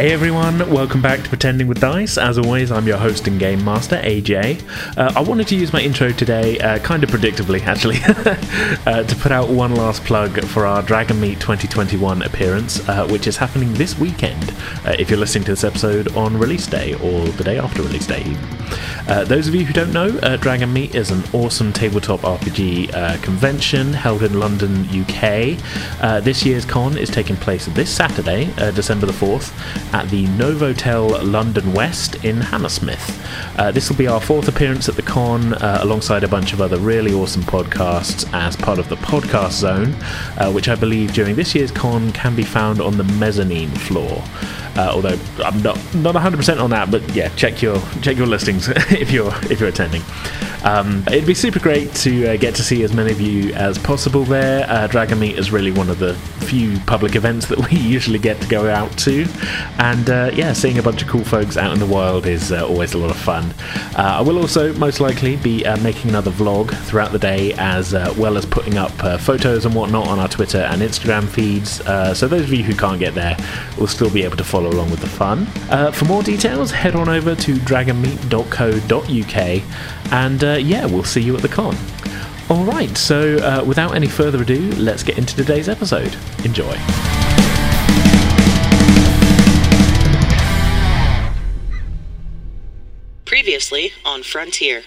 Hey everyone, welcome back to Pretending with Dice. As always, I'm your host and game master, AJ. Uh, I wanted to use my intro today, uh, kind of predictably actually, uh, to put out one last plug for our Dragon Meet 2021 appearance, uh, which is happening this weekend, uh, if you're listening to this episode on release day, or the day after release day. Uh, those of you who don't know, Dragon Meet is an awesome tabletop RPG convention held in London, UK. this year's con is taking place this Saturday, December the 4th at the Novotel London West in Hammersmith. Uh, this will be our fourth appearance at the con, uh, alongside a bunch of other really awesome podcasts as part of the Podcast Zone, uh, which I believe during this year's con can be found on the mezzanine floor. Uh, although I'm not not 100% on that, but yeah, check your check your listings if you're if you're attending. Um, it'd be super great to uh, get to see as many of you as possible there. Uh, Dragon Meet is really one of the few public events that we usually get to go out to, and uh, yeah, seeing a bunch of cool folks out in the wild is uh, always a lot of fun. Uh, I will also most likely be uh, making another vlog throughout the day, as well as putting up photos and whatnot on our Twitter and Instagram feeds. so those of you who can't get there will still be able to follow along with the fun. for more details, head on over to dragonmeet.co.uk and uh, yeah, we'll see you at the con. Alright, so uh, without any further ado, let's get into today's episode. Enjoy. Previously on Frontier.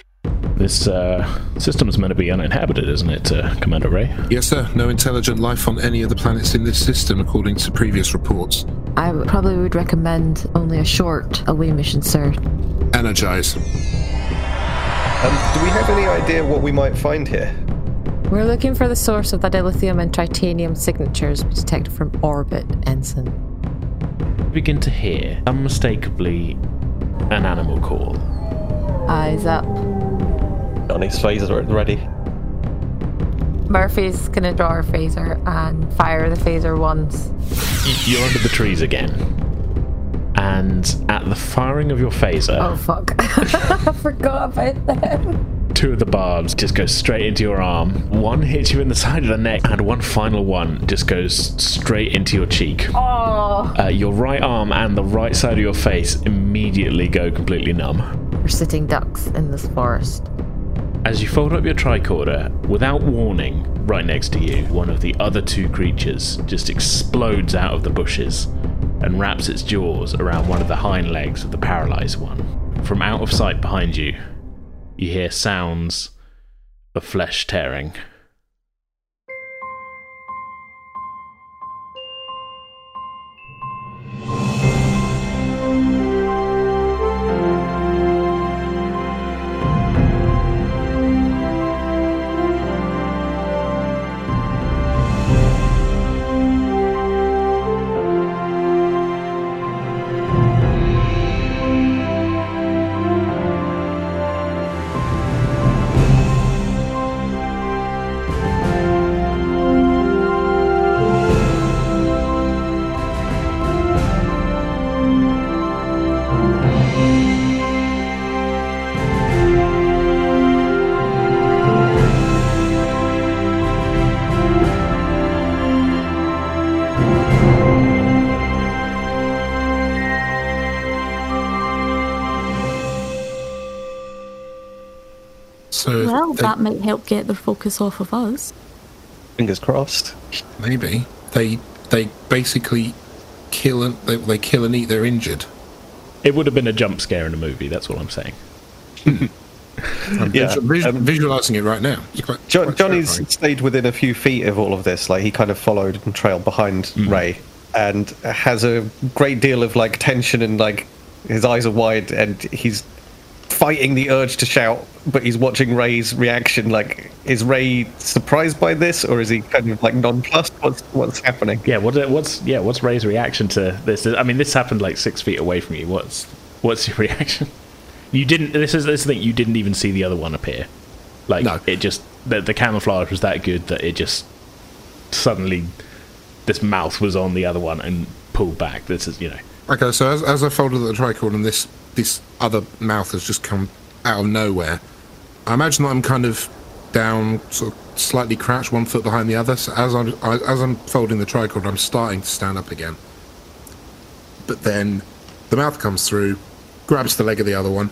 This uh, system's meant to be uninhabited, isn't it, uh, Commander Ray? Yes, sir. No intelligent life on any of the planets in this system, according to previous reports. I probably would recommend only a short away mission, sir. Energize. Um, do we have any idea what we might find here? We're looking for the source of the dilithium and titanium signatures we detected from orbit, Ensign. Begin to hear, unmistakably, an animal call. Eyes up. Johnny's phaser ready. Murphy's gonna draw her phaser and fire the phaser once. You're under the trees again and at the firing of your phaser. Oh fuck! I forgot about them. Two of the barbs just go straight into your arm. One hits you in the side of the neck, and one final one just goes straight into your cheek. Oh! Uh, your right arm and the right side of your face immediately go completely numb. We're sitting ducks in this forest. As you fold up your tricorder, without warning, right next to you, one of the other two creatures just explodes out of the bushes and wraps its jaws around one of the hind legs of the paralyzed one. From out of sight behind you, you hear sounds of flesh tearing. Might help get the focus off of us. Fingers crossed. Maybe they they basically kill and they, they kill and eat their injured. It would have been a jump scare in a movie. That's what I'm saying. I'm yeah, vis- um, visualizing it right now. Quite, jo- quite Johnny's terrifying. stayed within a few feet of all of this. Like he kind of followed and trailed behind mm. Ray, and has a great deal of like tension and like his eyes are wide, and he's fighting the urge to shout, but he's watching Ray's reaction. Like, is Ray surprised by this, or is he kind of like nonplussed? What's what's happening? Yeah, what, what's yeah, what's Ray's reaction to this? I mean, this happened like six feet away from you. What's what's your reaction? You didn't. This is this thing. You didn't even see the other one appear. Like no. it just the, the camouflage was that good that it just suddenly this mouth was on the other one and pulled back. This is you know. Okay, so as, as I folded the tricorder and this this other mouth has just come out of nowhere. I imagine that I'm kind of down, sort of slightly crouched, one foot behind the other. So as I'm as I'm folding the tricorder, I'm starting to stand up again. but then the mouth comes through, grabs the leg of the other one,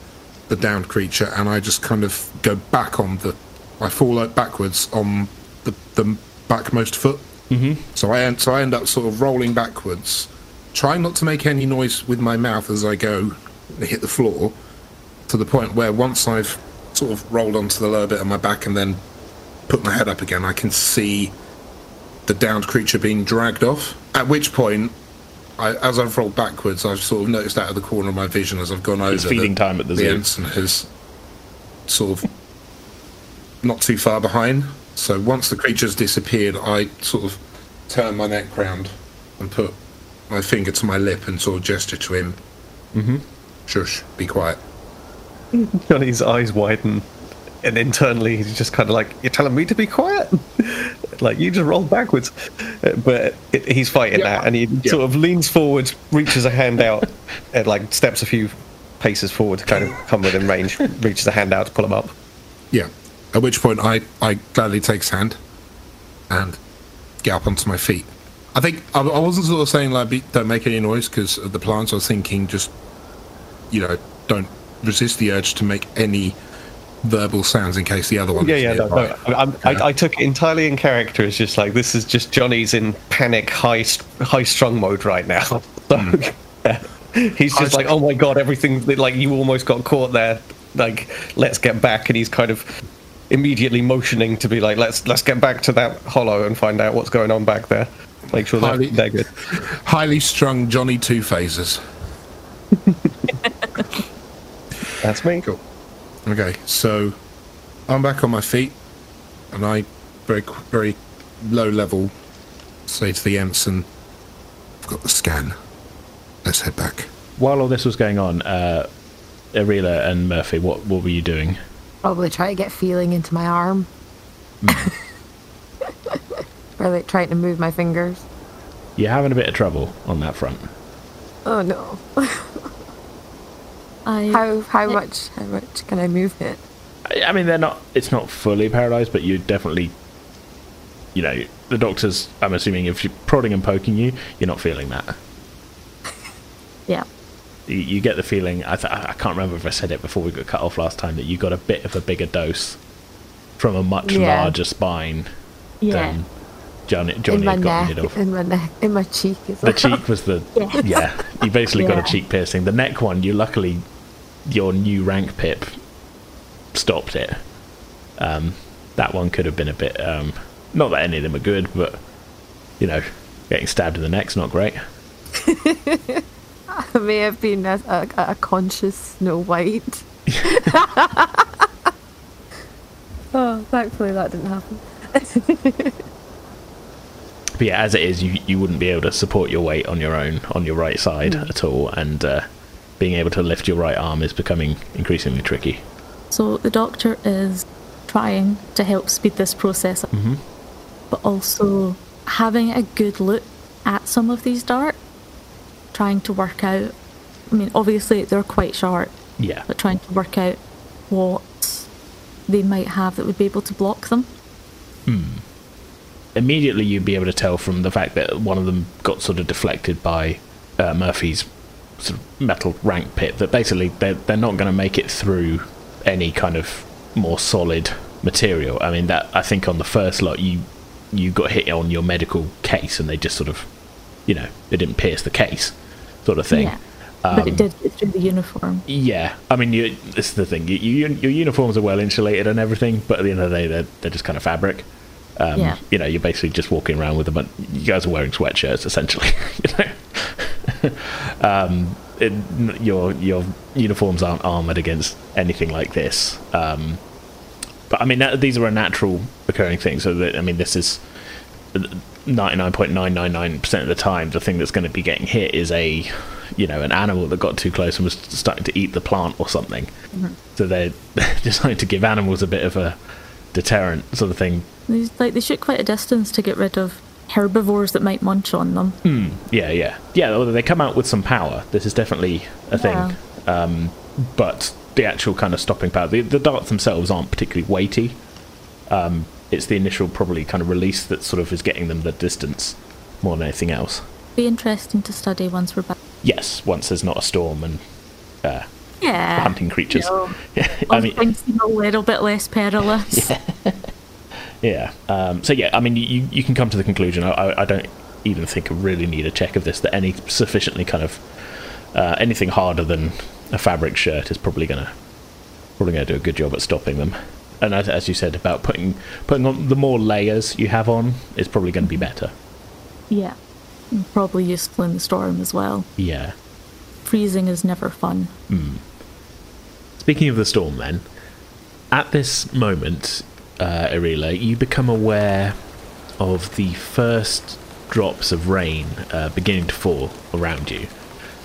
the downed creature, and I just kind of go back on the. I fall out backwards on the, the backmost foot. Mm-hmm. So I end, so I end up sort of rolling backwards, trying not to make any noise with my mouth as I go hit the floor, to the point where once I've sort of rolled onto the lower bit of my back and then put my head up again, I can see the downed creature being dragged off. At which point, I, as I've rolled backwards, I've sort of noticed out of the corner of my vision as I've gone over. It's feeding time at the the zoo. ensign has sort of not too far behind. So once the creature's disappeared, I sort of turn my neck round and put my finger to my lip and sort of gesture to him. Mm-hmm. Shush, be quiet. Johnny's eyes widen, and internally he's just kind of like, "You're telling me to be quiet? like you just rolled backwards." Uh, But it, he's fighting Yeah. that, and he Yeah. sort of leans forward, reaches a hand out, and like steps a few paces forward to kind of come within range, reaches a hand out to pull him up. Yeah. At which point, I, I gladly take his hand and get up onto my feet. I think I, I wasn't sort of saying like be, don't make any noise because of the plants. I was thinking just you know don't resist the urge to make any verbal sounds in case the other one. Yeah, yeah, no, no. I'm, I, I took it entirely in character. It's just like this is just Johnny's in panic, high, high strung mode right now. So yeah. Hmm. he's just I- like, oh my god, everything like you almost got caught there. Like, let's get back, and he's kind of immediately motioning to be like, let's let's get back to that hollow and find out what's going on back there. Make sure they're, Highly- they're good. Highly strung Johnny Two Phasers. That's me. Cool. Okay, so I'm back on my feet, and I very very low level say to the ensign, "I've got the scan. Let's head back." While all this was going on, uh, Arila and Murphy, what what were you doing? Probably try to get feeling into my arm. or like trying to move my fingers. You're having a bit of trouble on that front. Oh no. I How how much how much can I move it? I I mean, they're not. It's not fully paralyzed, but you definitely, you know, the doctors. I'm assuming if you're prodding and poking you, you're not feeling that. yeah. You, you get the feeling. I, th- I can't remember if I said it before we got cut off last time that you got a bit of a bigger dose from a much Yeah. larger spine Yeah. than Johnny. Johnny in my had gotten neck, rid of. in my neck, in my cheek as The well. cheek was the yeah. You basically got a cheek piercing. The neck one, you luckily your new rank pip stopped it. Um, that one could have been a bit. Um, not that any of them are good, but you know, getting stabbed in the neck's not great. I may have been a, a, a conscious Snow White. oh, thankfully that didn't happen. But yeah, as it is, you you wouldn't be able to support your weight on your own on your right side at all, and uh, being able to lift your right arm is becoming increasingly tricky. So the doctor is trying to help speed this process up, but also having a good look at some of these darts, trying to work out. I mean, obviously they're quite sharp, Yeah, but trying to work out what they might have that would be able to block them. Hmm. Immediately you'd be able to tell from the fact that one of them got sort of deflected by uh, Murphy's sort of metal rank pip that basically they're, they're not going to make it through any kind of more solid material. I mean that I think on the first lot you you got hit on your medical case and they just sort of you know they didn't pierce the case sort of thing. Yeah, but it did get through the uniform. Yeah, I mean, you, this is the thing. You, you, your uniforms are well insulated and everything, but at the end of the day, they're, they're just kind of fabric. Um, Yeah. You know, you're basically just walking around with them, but you guys are wearing sweatshirts essentially. you know, um, it, your your uniforms aren't armored against anything like this. Um, but I mean, that, these are a natural occurring thing. So that I mean, this is. 99.999% of the time the thing that's going to be getting hit is a you know an animal that got too close and was starting to eat the plant or something so they're, they're deciding to give animals a bit of a deterrent sort of thing like they shoot quite a distance to get rid of herbivores that might munch on them. yeah yeah yeah they come out with some power this is definitely a thing um, but the actual kind of stopping power the, the darts themselves aren't particularly weighty um, it's the initial probably kind of release that sort of is getting them the distance more than anything else Be interesting to study once we're back. Yes, once there's not a storm and uh, Yeah. hunting creatures. You know, I I mean, things seem a little bit less perilous. Yeah. Um, so yeah, I mean, you, you can come to the conclusion. I, I, don't even think I really need a check of this. That any sufficiently kind of uh, anything harder than a fabric shirt is probably gonna probably gonna do a good job at stopping them. And as, as you said about putting putting on the more layers you have on is probably going to be better. Yeah. Probably useful in the storm as well. Yeah. Freezing is never fun. Speaking of the storm, then, at this moment, uh, Irila, you become aware of the first drops of rain uh, beginning to fall around you,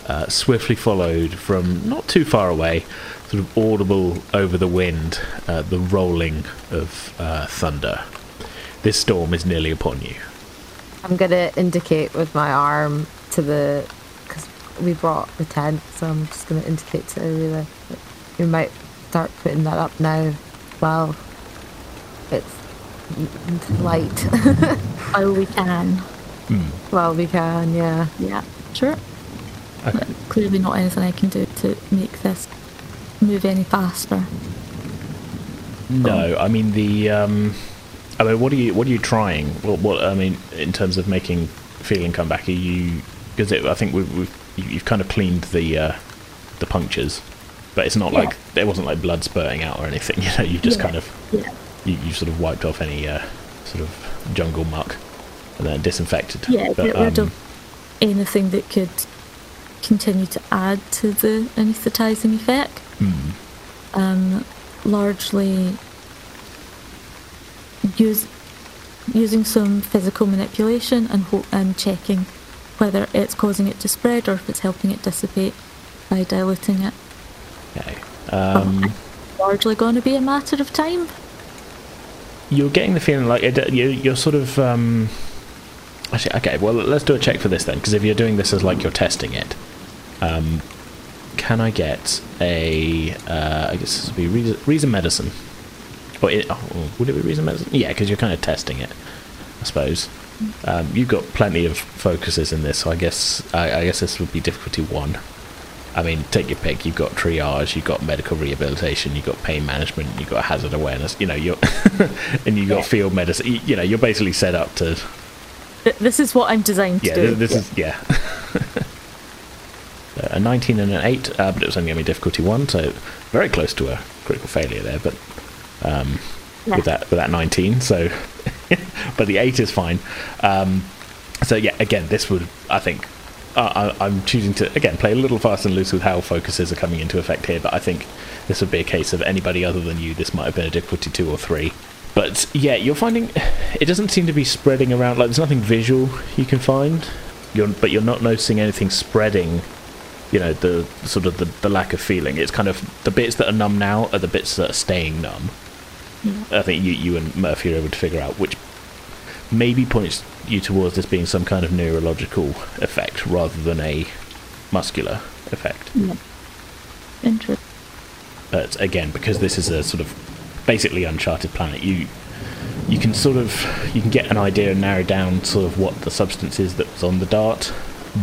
uh, swiftly followed from not too far away, sort of audible over the wind, uh, the rolling of uh, thunder. This storm is nearly upon you. I'm gonna indicate with my arm to the because we brought the tent, so I'm just gonna indicate to Arila that we might start putting that up now. Well, it's light. Oh, we can. well, we can, yeah. Yeah. Sure. Okay. Clearly not anything I can do to make this move any faster. No, I mean the. Um, I mean, what are you? What are you trying? What? What? I mean, in terms of making feeling come back, are you? Because I think we've, we've you- you've kind of cleaned the uh, the punctures, but it's not Yeah. like there wasn't like blood spurting out or anything. You know, you've just Yeah. kind of Yeah. You, you sort of wiped off any uh, sort of jungle muck and then disinfected. Yeah, But, get rid um, of anything that could continue to add to the anaesthetising effect. hmm. Um, largely use, using some physical manipulation and, ho- and checking whether it's causing it to spread or if it's helping it dissipate by diluting it. Okay. Um, Largely going to be a matter of time. You're getting the feeling like it, you, you're sort of um, actually okay well let's do a check for this then because if you're doing this as like you're testing it um, can i get a uh, i guess this would be reason, reason medicine? Or it, oh, would it be reason medicine? Yeah because you're kind of testing it i suppose. Um, you've got plenty of focuses in this so i guess I, I guess this would be difficulty one I mean, take your pick. You've got triage, you've got medical rehabilitation, you've got pain management, you've got hazard awareness. You know, you're and you've got field medicine. You, you know, you're basically set up to. This is what I'm designed to Yeah, do. this, this is yeah. Uh, a 19 and an 8, uh, but it was only going to be difficulty one, so very close to a critical failure there. But um, Yeah. with that with that 19, so but the 8 is fine. Um, so yeah, again, this would I think uh, I, I'm choosing to again play a little fast and loose with how focuses are coming into effect here, but I think this would be a case of anybody other than you. This might have been a difficulty two or three. But yeah, you're finding it doesn't seem to be spreading around. Like there's nothing visual you can find. You're, but you're not noticing anything spreading. You know the sort of the, the lack of feeling. It's kind of the bits that are numb now are the bits that are staying numb. I think you you and Murphy are able to figure out which maybe points you towards this being some kind of neurological effect rather than a muscular effect. Interesting. But again, because this is a sort of basically uncharted planet, you you can sort of you can get an idea and narrow down sort of what the substance is that was on the dart,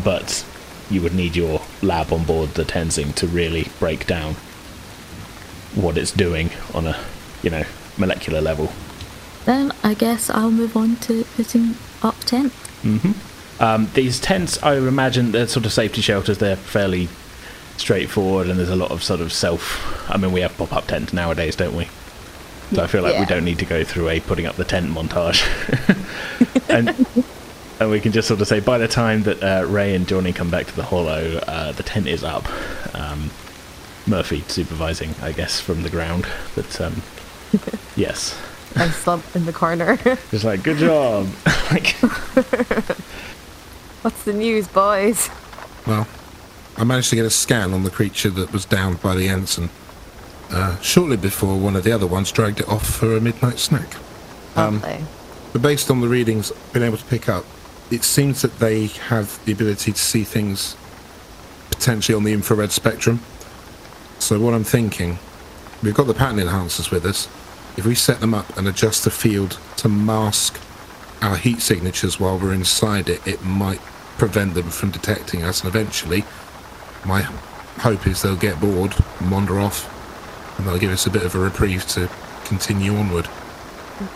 but you would need your lab on board the Tenzing to really break down what it's doing on a you know molecular level. Then I guess I'll move on to putting up tent. Um, these tents, I would imagine, they're sort of safety shelters. They're fairly straightforward, and there's a lot of sort of self. I mean, we have pop-up tents nowadays, don't we? So I feel like we don't need to go through a putting up the tent montage, and and we can just sort of say by the time that uh, Ray and Johnny come back to the Hollow, uh, the tent is up. Um, Murphy supervising, I guess, from the ground, but um, yes, I slump in the corner. just like good job. like, What's the news, boys? Well, I managed to get a scan on the creature that was downed by the ensign uh, shortly before one of the other ones dragged it off for a midnight snack. Lovely. But based on the readings I've been able to pick up, it seems that they have the ability to see things potentially on the infrared spectrum. So what I'm thinking, we've got the pattern enhancers with us. If we set them up and adjust the field to mask our heat signatures while we're inside it, it might prevent them from detecting us and eventually my hope is they'll get bored and wander off, and they'll give us a bit of a reprieve to continue onward.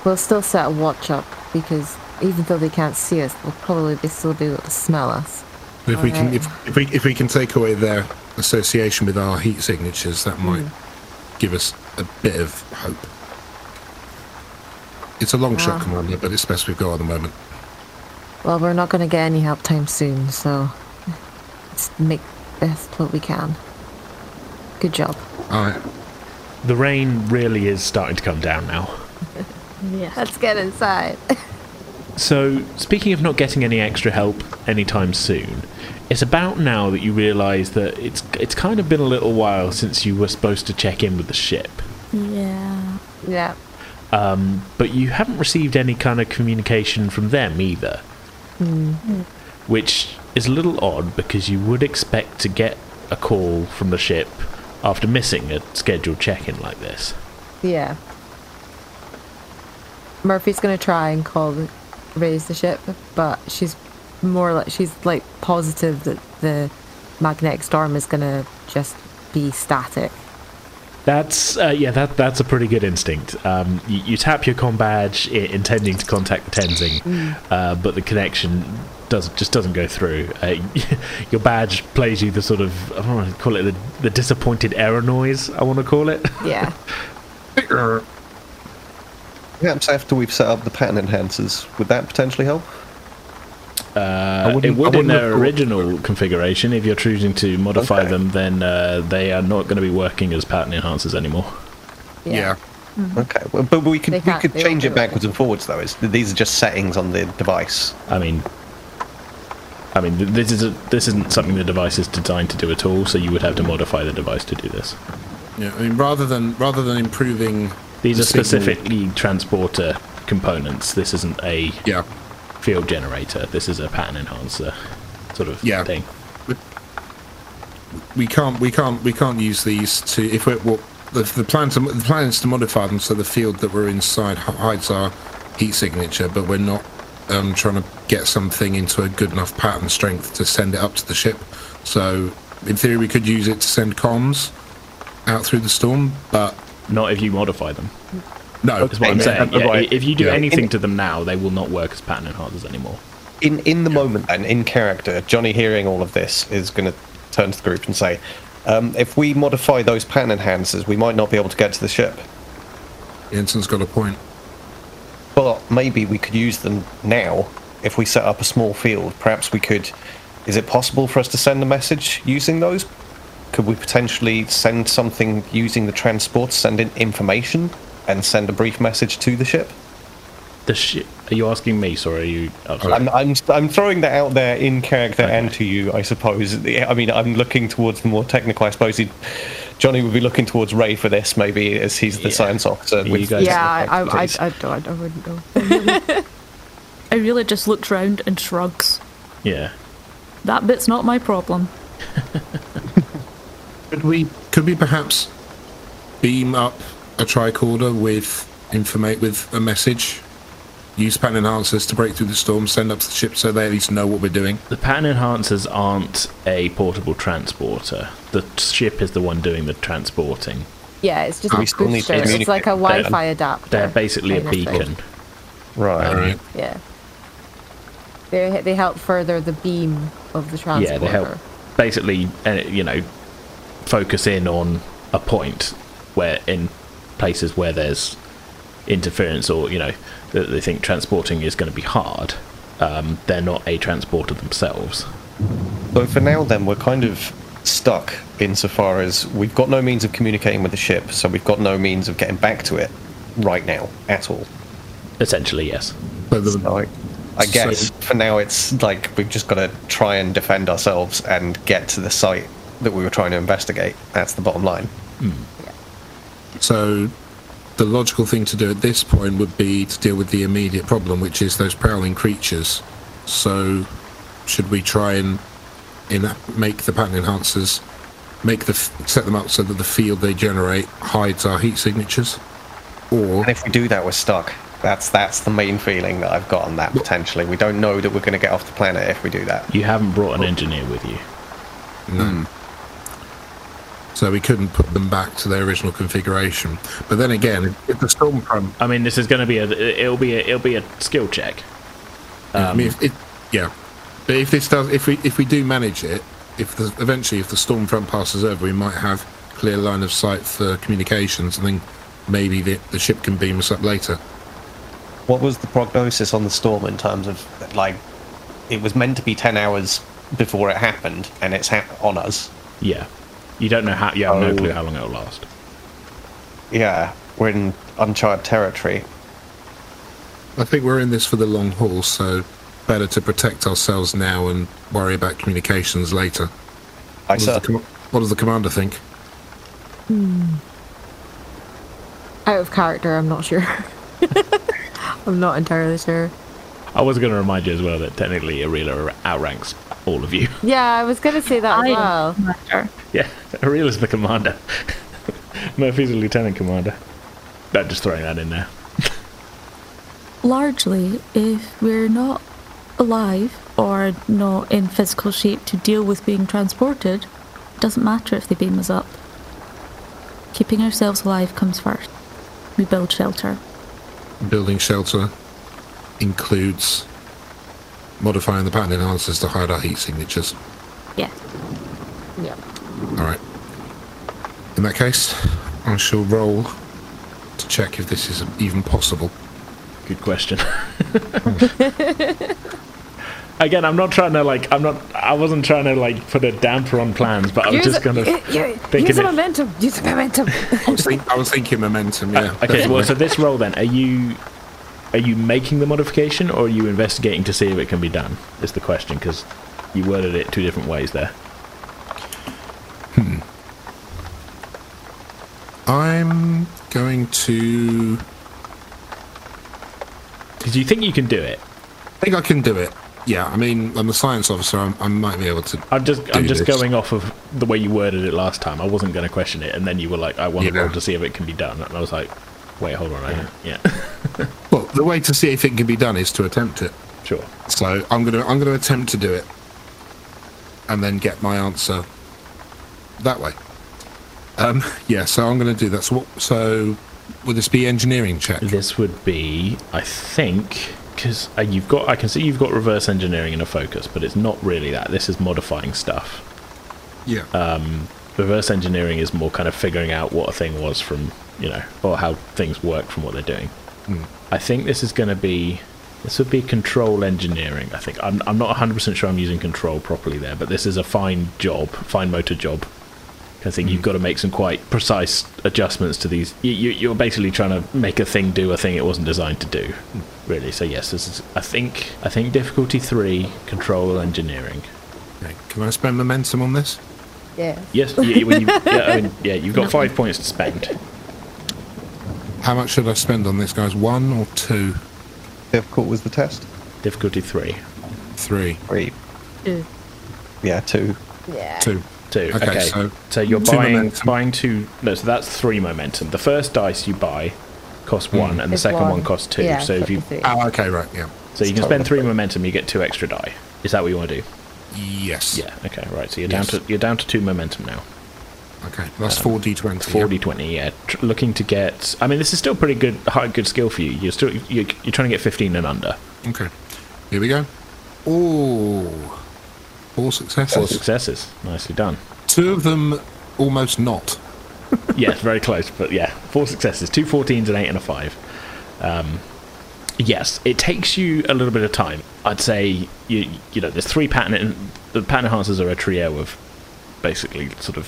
We'll still set a watch up because even though they can't see us, they'll probably be still be able to smell us. If we can, if, if we if we can take away their association with our heat signatures, that might hmm. give us a bit of hope. It's a long shot, Ah. Commander, but it's best we've got at the moment. Well, we're not going to get any help time soon, so let's make best what we can. Good job. All right. The rain really is starting to come down now. Yeah. Let's get inside. So, speaking of not getting any extra help anytime soon, it's about now that you realise that it's it's kind of been a little while since you were supposed to check in with the ship. Yeah. yeah. Um, but you haven't received any kind of communication from them either. Which is a little odd because you would expect to get a call from the ship after missing a scheduled check in like this. Yeah. Murphy's gonna try and call the, raise the ship, but she's more like she's like positive that the magnetic storm is gonna just be static. That's uh, yeah, that that's a pretty good instinct. Um, you, you tap your com badge I- intending to contact the Tenzing, uh, but the connection does just doesn't go through. Uh, your badge plays you the sort of I don't want to call it the, the disappointed error noise. I want to call it. Yeah. Perhaps after we've set up the pattern enhancers, would that potentially help? Uh, it would in their thought- original configuration. If you're choosing to modify Okay. them, then uh, they are not going to be working as pattern enhancers anymore. Yeah. Okay, well, but we could we could change it do it. backwards and forwards though. Is these are just settings on the device? I mean, I mean, this is a, this isn't something the device is designed to do at all. So you would have to modify the device to do this. Yeah. I mean, rather than rather than improving These the are signal- specifically transporter components. This isn't a Yeah. Field generator. This is a pattern enhancer sort of Yeah. thing. we can't we can't we can't use these to if we're well, the, the plan to the plan is to modify them so the field that we're inside hides our heat signature but we're not um, trying to get something into a good enough pattern strength to send it up to the ship so in theory we could use it to send comms out through the storm but Not if you modify them. No Is what I'm saying. yeah, Yeah, right. If you do Yeah. anything In- to them now, they will not work as pattern enhancers anymore. In in the moment and in character, Johnny hearing all of this is going to turn to the group and say, um, "If we modify those pattern enhancers, we might not be able to get to the ship. Jensen's got a point But maybe we could use them now if we set up a small field. Perhaps we could. Is it possible for us to send a message using those? Could we potentially send something using the transport, send in information, and send a brief message to the ship? The ship. Are you asking me? Sorry, are you? Oh, sorry. I'm, I'm, I'm throwing that out there in character Okay. and to you, I suppose. I mean, I'm looking towards the more technical. I suppose he, Johnny would be looking towards Ray for this, maybe, as he's the Yeah. science officer. You guys- Yeah, I, I, I. I, don't, I wouldn't know. I really just looks round and shrugs. yeah. That bit's not my problem. could we could we perhaps beam up a tricorder with informate with a message use pattern enhancers to break through the storm send up to the ship so they at least know what we're doing The pattern enhancers aren't a portable transporter. The ship is the one doing the transporting. Yeah, it's just We a still need to booster. It's like a. Wi-Fi adapter. They're basically a kind thing. beacon. right. Alright. Yeah. They they help further the beam of the transporter. Yeah, they help basically, uh, you know, focus in on a point where in places where there's interference or you know that they think transporting is going to be hard. Um, they're not a transporter themselves. So for now, then, we're kind of stuck insofar as we've got no means of communicating with the ship, so we've got no means of getting back to it right now at all. Essentially, yes. so the, So I, I So- guess for now, it's like we've just got to try and defend ourselves and get to the site that we were trying to investigate. That's the bottom line. So the logical thing to do at this point would be to deal with the immediate problem which is those prowling creatures so should we try and in make the pattern enhancers make the f- set them up so that the field they generate hides our heat signatures or And if we do that, we're stuck. That's that's the main feeling that I've got on that potentially. We don't know that we're going to get off the planet if we do that. You haven't brought an engineer with you. No. Hmm. So we couldn't put them back to their original configuration. But then again, if the storm front, I mean, this is going to be a. It'll be a. It'll be a skill check. I mean, um, if it, yeah, but if this does, if we if we do manage it, if the, eventually if the storm front passes over, we might have clear line of sight for communications, and then maybe the, the ship can beam us up later. What was the prognosis on the storm in terms of like it was meant to be ten hours before it happened, and it's ha- on us. Yeah. You don't know how. You have no Oh. clue how long it'll last. Yeah, we're in uncharted territory. I think we're in this for the long haul, so better to protect ourselves now and worry about communications later. I What does, the, com- what does the commander think? Hmm. Out of character, I'm not sure. I'm not entirely sure. I was going to remind you as well that technically Arela outranks all of you. Yeah, I was gonna say that as I well. matter. Yeah, Arela's the commander. Murphy's a lieutenant commander. No, just throwing that in there. Largely, if we're not alive or not in physical shape to deal with being transported, it doesn't matter if they beam us up. Keeping ourselves alive comes first. We build shelter. Building shelter includes modifying the pattern enhancers to hide our heat signatures. Yeah. Yeah. All right. In that case, I shall roll to check if this is even possible. Good question. Again, I'm not trying to like. I'm not. I wasn't trying to like put a damper on plans, but I was just kind of thinking. use the it- momentum. Use the momentum. I was, think, I was thinking momentum. Yeah. Uh, okay, well, so this roll then, are you are you making the modification or are you investigating to see if it can be done? Is the question because you worded it two different ways there. Hmm. I'm going to. Because you think you can do it. I think I can do it. Yeah, I mean, I'm a science officer. I'm, I might be able to. I'm just I'm just this. going off of the way you worded it last time. I wasn't going to question it, and then you were like, "I want to Yeah. to see if it can be done," and I was like, "Wait, hold on, yeah, Well, the way to see if it can be done is to attempt it. sure." So I'm gonna I'm gonna attempt to do it, and then get my answer that way. Um, yeah, so I'm gonna do that. So what? So would this be engineering check? This would be, I think, because uh, you've got I can see you've got reverse engineering in a focus, but it's not really that. This is modifying stuff. Yeah. Um, reverse engineering is more kind of figuring out what a thing was from you know or how things work from what they're doing i think this is going to be this would be control engineering i think i'm, I'm not 100% sure i'm using control properly there but this is a fine job fine motor job i think you've mm. got to make some quite precise adjustments to these you, you, you're basically trying to make a thing do a thing it wasn't designed to do really so yes this is i think i think difficulty 3 control engineering Okay. Can I spend momentum on this? Yeah. Yes, yeah, when you, yeah, I mean, yeah, you've got five points to spend. How much should I spend on this, guys? One or two? difficult was the test. Difficulty three, Three. Three. Two. Yeah, two. Yeah. Two. two. Okay, Okay, so so, you're two buying momentum. buying two. No, so that's three momentum. The first dice you buy costs hmm. one, and the It's second one, one. costs two. Yeah, so if you, 53. Oh, okay, right, yeah. so you can spend three momentum, you get two extra die. Is that what you want to do? Yes. Yeah. Okay. Right. So you're Yes. down to you're down to two momentum now. Okay, that's four d20. Four d twenty. Yeah. Tr- looking to get. I mean, this is still pretty good. High good skill for you. You're still you're, you're trying to get fifteen and under. Okay, here we go. Oh, four successes. Four successes. Nicely done. Two of them almost not. yes, very close, but yeah, four successes, two 14s, an eight, and a five. Um, yes, it takes you a little bit of time. I'd say you you know there's three pattern the pattern enhancers are a trio of basically sort of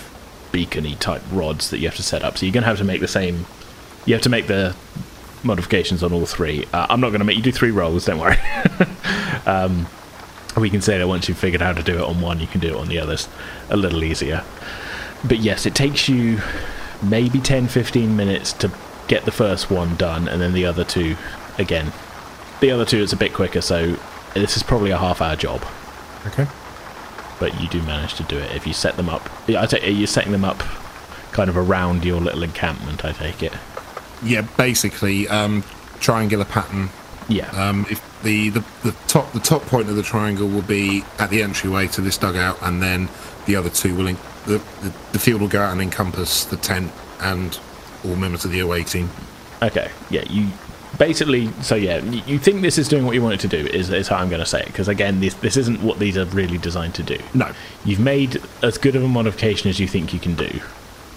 beacony type rods that you have to set up. So you're going to have to make the same. You have to make the modifications on all three. Uh, I'm not going to make you do three rolls. Don't worry. um, we can say that once you've figured out how to do it on one, you can do it on the others a little easier. But yes, it takes you maybe 10 15 minutes to get the first one done, and then the other two again. The other two, it's a bit quicker, so this is probably a half hour job. Okay. But you do manage to do it if you set them up. I take you're setting them up kind of around your little encampment. I take it. Yeah, basically, um, triangular pattern. Yeah. Um, if the, the the top the top point of the triangle will be at the entryway to this dugout, and then the other two will in, the, the the field will go out and encompass the tent and all members of the away team. Okay, yeah, you basically. So yeah, you think this is doing what you want it to do? Is, is how I'm going to say it? Because again, this this isn't what these are really designed to do. No. You've made as good of a modification as you think you can do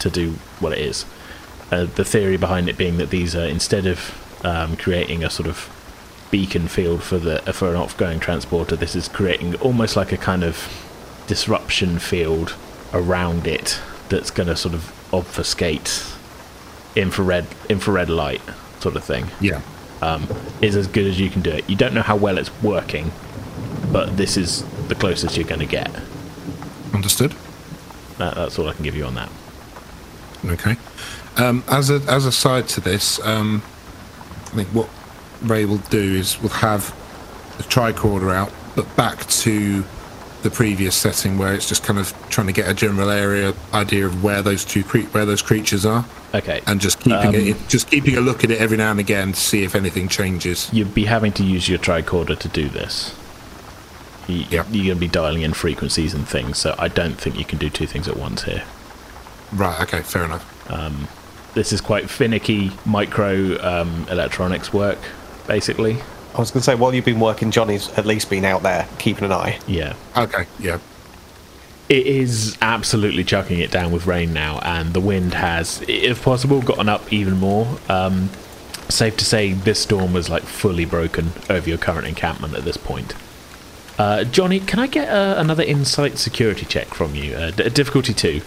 to do what it is. Uh, the theory behind it being that these are instead of um, creating a sort of beacon field for the for an off-going transporter, this is creating almost like a kind of disruption field around it that's going to sort of obfuscate infrared infrared light sort of thing Yeah. um, is as good as you can do it. You don't know how well it's working, but this is the closest you're going to get. Understood. That, that's all I can give you on that. Okay. Um, as a as a side to this, um, I think what Ray will do is we'll have the tricorder out, but back to the previous setting where it's just kind of trying to get a general area idea of where those two cre- where those creatures are, Okay. and just keeping Um, it just keeping a look at it every now and again to see if anything changes. You'd be having to use your tricorder to do this. You, Yep. You're going to be dialing in frequencies and things, so I don't think you can do two things at once here. Right. Okay. Fair enough. This is quite finicky micro um, electronics work, basically. I was going to say, while you've been working, Johnny's at least been out there keeping an eye. Yeah. Okay. Yeah. It is absolutely chucking it down with rain now, and the wind has, if possible, gotten up even more. Um, safe to say, this storm was like fully broken over your current encampment at this point. Uh, Johnny, can I get uh, another insight security check from you? Uh, d- difficulty two,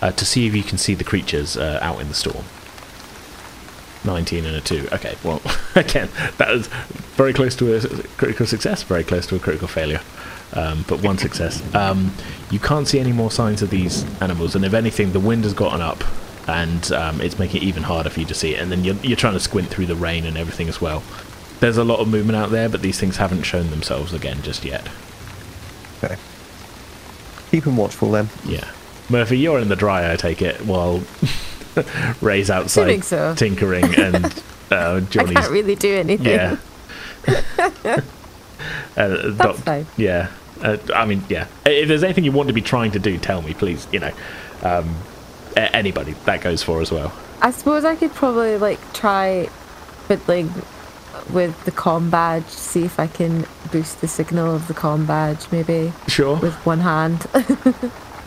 uh, to see if you can see the creatures uh, out in the storm. 19 and a 2. Okay, well, again, that is very close to a critical success, very close to a critical failure. Um, but one success. Um, you can't see any more signs of these animals, and if anything, the wind has gotten up, and um, it's making it even harder for you to see it. And then you're, you're trying to squint through the rain and everything as well. There's a lot of movement out there, but these things haven't shown themselves again just yet. Okay. Keep him watchful then. Yeah. Murphy, you're in the dry, I take it, while Ray's outside so. tinkering and uh, I can't really do anything. Yeah. uh, doc- fine. Yeah. Uh, I mean, yeah. If there's anything you want to be trying to do, tell me, please. You know, um, anybody that goes for as well. I suppose I could probably like try fiddling with the com badge, see if I can boost the signal of the com badge maybe Sure. with one hand.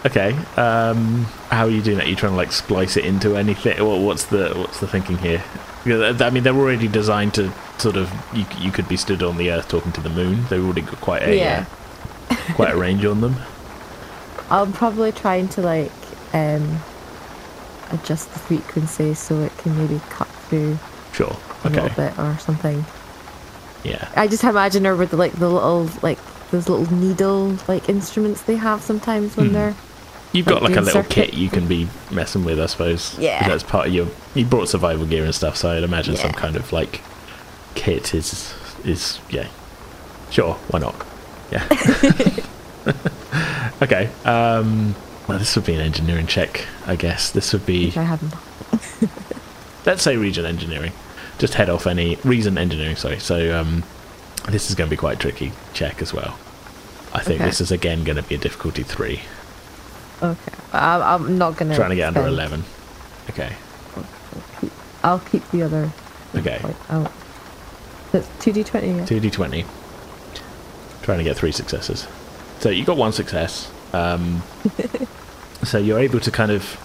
Okay. Um, how are you doing that? you trying to like splice it into anything? What's the what's the thinking here? I mean, they're already designed to sort of you, you could be stood on the Earth talking to the Moon. They've already got quite a yeah. uh, quite a range on them. I'm probably trying to like um adjust the frequency so it can maybe cut through Sure. Okay. a little bit or something. Yeah. I just imagine her with like the little like those little needle like instruments they have sometimes when Hmm. they're You've got like a little kit you can be messing with, I suppose. Yeah. That's part of your. You brought survival gear and stuff, so I'd imagine some kind of like kit is is yeah. Sure, why not? Yeah. okay. Um. Well, this would be an engineering check, I guess. This would be which I haven't. let's say reason engineering. Just head off any reason engineering. Sorry. So um, this is going to be quite a tricky check as well. I think Okay. this is again going to be a difficulty three. Okay, I'm, I'm not gonna Trying to get under eleven. Okay. I'll keep the other. Okay. out. That's two d twenty. Yeah. Two d twenty. Trying to get three successes. So you got one success. Um, so you're able to kind of.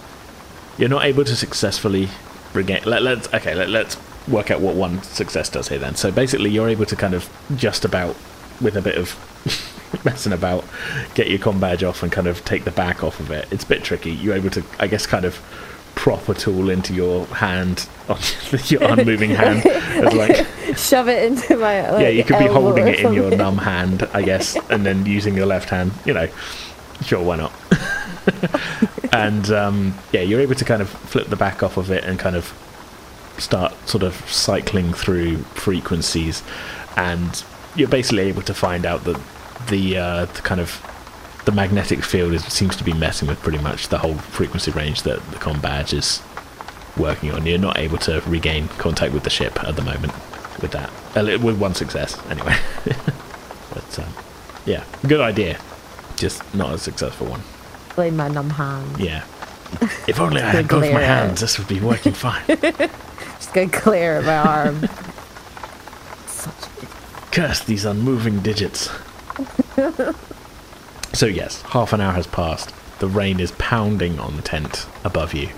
You're not able to successfully regain. Let, let's okay. Let, let's work out what one success does here. Then. So basically, you're able to kind of just about, with a bit of messing about, get your com badge off and kind of take the back off of it. It's a bit tricky. You're able to, I guess, kind of prop a tool into your hand, your unmoving hand, as like Shove it into my. Like, yeah, you could be holding it in your numb hand, I guess, and then using your left hand. You know, sure, why not? and um, yeah, you're able to kind of flip the back off of it and kind of start sort of cycling through frequencies, and you're basically able to find out that the uh, the kind of the magnetic field is, seems to be messing with pretty much the whole frequency range that the com badge is working on. You're not able to regain contact with the ship at the moment with that. With one success, anyway. but um, yeah, good idea. Just not a successful one. wiggling my numb hand. Yeah. If only I had both my hands, this would be working fine. Just glare at my arm. Such Curse these unmoving digits. so, yes, half an hour has passed. The rain is pounding on the tent above you.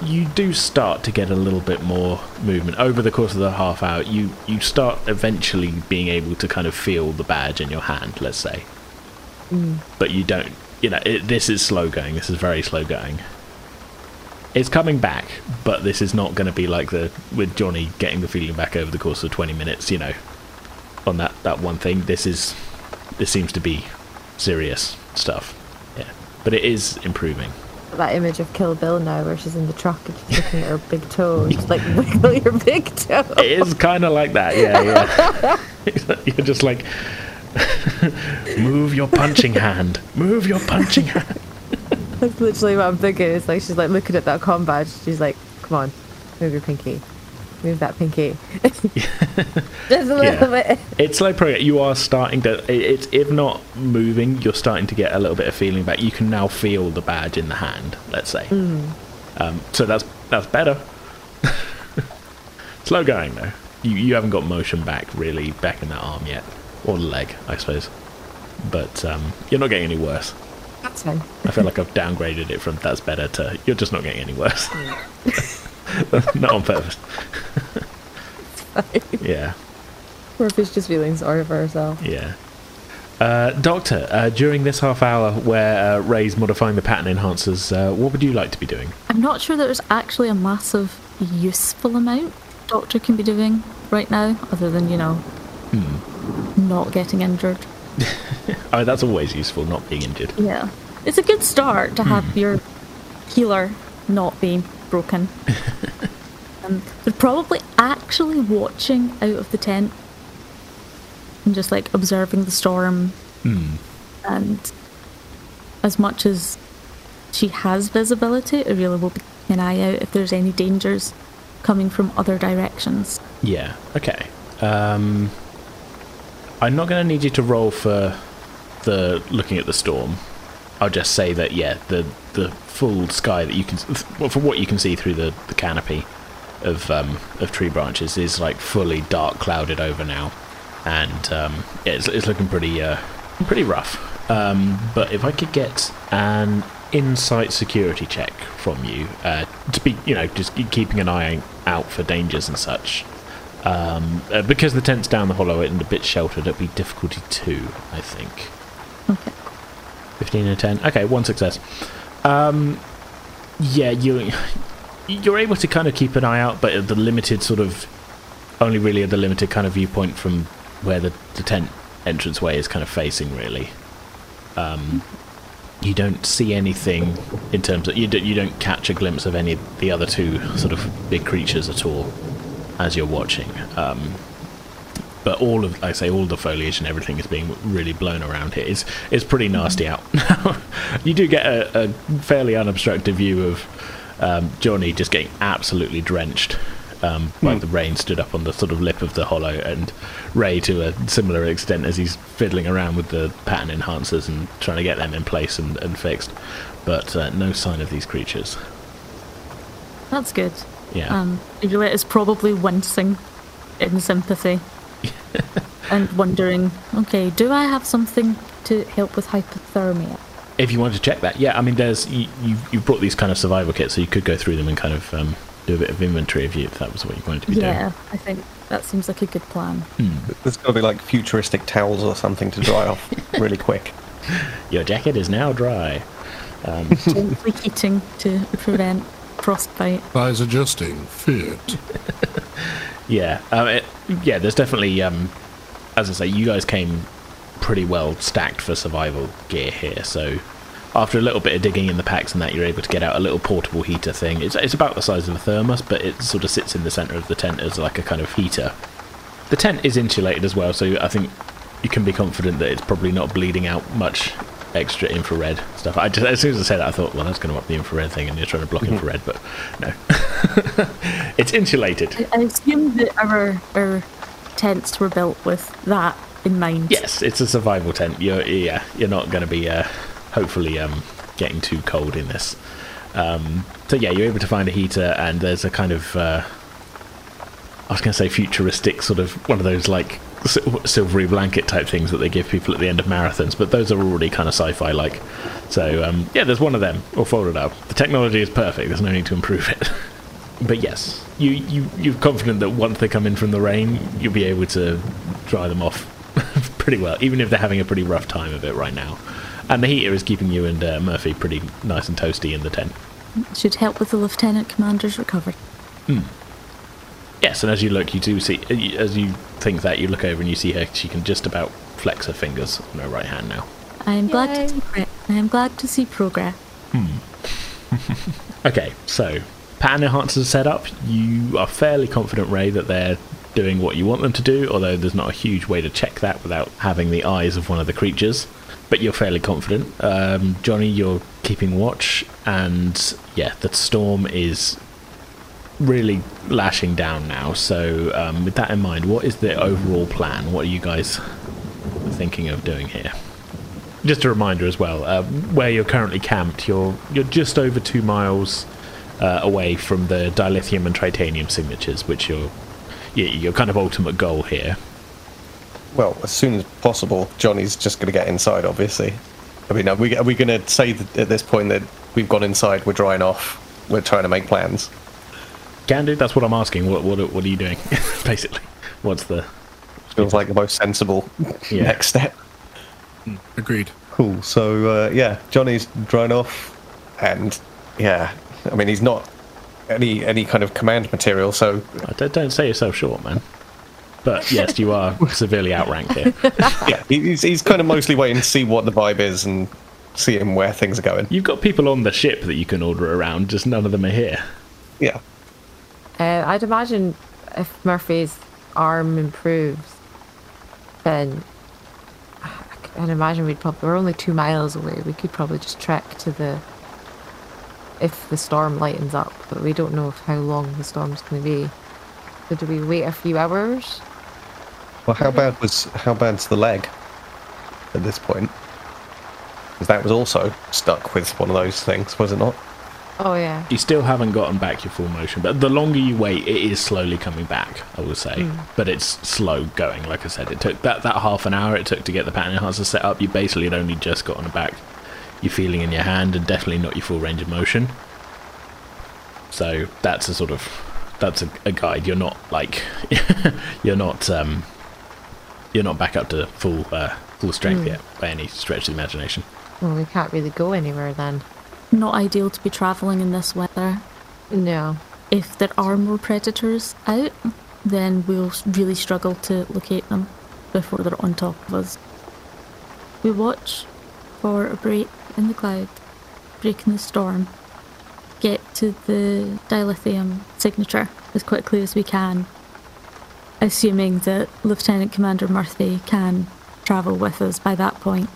You do start to get a little bit more movement over the course of the half hour. You you start eventually being able to kind of feel the badge in your hand, let's say. Mm. But you don't. You know, it, this is slow going. This is very slow going. It's coming back, but this is not going to be like the with Johnny getting the feeling back over the course of 20 minutes. You know, on that that one thing. This is this seems to be serious stuff. Yeah, but it is improving. that image of Kill Bill now, where she's in the truck and she's looking at her big toe, and she's like, "Wiggle your big toe." It is kind of like that. Yeah, yeah. You're just like move your punching hand. Move your punching hand. That's literally what I'm thinking. It's like she's like looking at that com badge. She's like, "Come on, move your pinky, move that pinky." Just a little Yeah. bit. It's slow progress. You are starting to. it- It's if not moving, you're starting to get a little bit of feeling back. You can now feel the badge in the hand. Let's say. Um, so that's that's better. slow going though. You you haven't got motion back really back in that arm yet, or the leg, I suppose. But um, you're not getting any worse. That's fine. I feel like I've downgraded it from that's better to you're just not getting any worse. not on purpose. yeah, Murphy's just feeling sorry for herself. yeah. Uh, Doctor, uh, during this half hour where uh, Ray's modifying the pattern enhancers, uh, what would you like to be doing? I'm not sure there's actually a massive useful amount Doctor can be doing right now, other than, you know, not getting injured. Oh, that's always useful, not being injured. Yeah. It's a good start to have your healer not be broken. um, they're probably actually watching out of the tent and just like observing the storm. And as much as she has visibility, it really will be an eye out if there's any dangers coming from other directions. Yeah. Okay. Um, I'm not going to need you to roll for the looking at the storm. I'll just say that yeah, the the full sky that you can, well, what you can see through the, the canopy of um, of tree branches is like fully dark clouded over now, and um, yeah, it's, it's looking pretty uh, pretty rough. Um, but if I could get an insight security check from you uh, to be, you know, just keeping an eye out for dangers and such. Um, uh, because the tent's down the hollow and a bit sheltered, it'd be difficulty two, I think. Okay. 15 and 10. Okay, one success. Um, yeah, you, you're able to kind of keep an eye out, but the limited sort of, only really at the limited kind of viewpoint from where the, the tent entranceway is kind of facing, really. Um, you don't see anything in terms of, you don't, you don't catch a glimpse of any of the other two sort of big creatures at all as you're watching. Um, but all of, like I say, all the foliage and everything is being really blown around here. It's, it's pretty nasty out. you do get a, a fairly unobstructed view of um, Johnny just getting absolutely drenched um, by the rain stood up on the sort of lip of the hollow, and Ray to a similar extent as he's fiddling around with the pattern enhancers and trying to get them in place and, and fixed. But uh, no sign of these creatures. That's good. Yeah. Um, Juliet is probably wincing in sympathy and wondering, okay, do I have something to help with hypothermia? If you want to check that, yeah, I mean, there's you, you you've brought these kind of survival kits, so you could go through them and kind of um, do a bit of inventory of you if that was what you wanted to be doing. Yeah, I think that seems like a good plan. There's got to be like futuristic towels or something to dry off really quick. Your jacket is now dry. Gently heating to prevent frostbite. Thighs adjusting. Fit. Yeah, um, it, yeah. There's definitely, um, as I say, you guys came pretty well stacked for survival gear here. So after a little bit of digging in the packs and that, you're able to get out a little portable heater thing. It's it's about the size of a thermos, but it sort of sits in the center of the tent as like a kind of heater. The tent is insulated as well, so I think you can be confident that it's probably not bleeding out much extra infrared stuff. I just, as soon as I said that, I thought, well, that's going to up the infrared thing, and you're trying to block infrared, but no, it's insulated. I, I assume that our, our tents were built with that in mind. Yes, it's a survival tent. You're yeah, you're not going to be uh, hopefully um, getting too cold in this. Um, so yeah, you're able to find a heater, and there's a kind of uh, I was going to say futuristic sort of one of those like sil- silvery blanket type things that they give people at the end of marathons, but those are already kind of sci-fi like. So um, yeah, there's one of them all folded up. The technology is perfect. There's no need to improve it. but yes, you you you're confident that once they come in from the rain, you'll be able to dry them off pretty well, even if they're having a pretty rough time of it right now. And the heater is keeping you and uh, Murphy pretty nice and toasty in the tent. Should help with the lieutenant commander's recovery. Yes, and as you look, you do see, as you think that, you look over and you see her. She can just about flex her fingers on her right hand now. I am glad to see pro- I am glad to see progress. Okay, so pattern enhancers are set up. You are fairly confident, Ray, that they're doing what you want them to do, although there's not a huge way to check that without having the eyes of one of the creatures. But you're fairly confident. Um, Johnny, you're keeping watch, and yeah, the storm is really lashing down now. So, um, with that in mind, what is the overall plan? What are you guys thinking of doing here? Just a reminder as well, uh, where you're currently camped, you're you're just over two miles uh, away from the dilithium and titanium signatures, which are your, your kind of ultimate goal here. Well, as soon as possible, Johnny's just going to get inside, obviously. I mean, are we, are we going to say that at this point that we've gone inside, we're drying off, we're trying to make plans? Can do. That's what I'm asking. What what are- what are you doing, basically? What's the Feels like the most sensible Yeah. next step. Agreed. Cool. So, uh, yeah, Johnny's drying off, and yeah, I mean, he's not any any kind of command material, so don't, don't say yourself short, man. But yes, you are severely outranked here. yeah, he's, he's kind of mostly waiting to see what the vibe is and seeing where things are going. You've got people on the ship that you can order around, just none of them are here. Yeah. Uh, I'd imagine if Murphy's arm improves, then I can imagine we'd probably we're only two miles away. We could probably just trek to the if the storm lightens up, but we don't know how long the storm's going to be. So do we wait a few hours? Well, how bad was how bad's the leg at this point? Because that was also stuck with one of those things, was it not? Oh yeah. You still haven't gotten back your full motion, but the longer you wait, it is slowly coming back. I will say, but it's slow going. Like I said, it took that that half an hour it took to get the pattern enhancer set up. You basically had only just gotten back your feeling in your hand, and definitely not your full range of motion. So that's a sort of that's a, a guide. You're not like you're not um, you're not back up to full uh, full strength yet by any stretch of the imagination. Well, we can't really go anywhere then. Not ideal to be travelling in this weather. No. If there are more predators out, then we'll really struggle to locate them before they're on top of us. We watch for a break in the cloud, break in the storm, get to the dilithium signature as quickly as we can, assuming that Lieutenant Commander Murphy can travel with us by that point.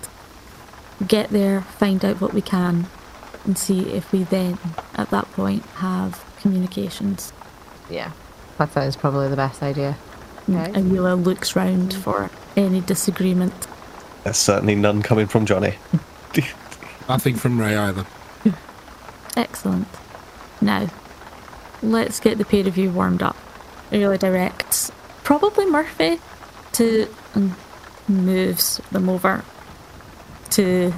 Get there, find out what we can, and see if we then, at that point, have communications. Yeah. That sounds probably the best idea. Mm, okay. And Wheeler looks round for any disagreement. There's certainly none coming from Johnny. Nothing from Ray either. Excellent. Now, let's get the pair of you warmed up. Really directs probably Murphy to mm, moves them over to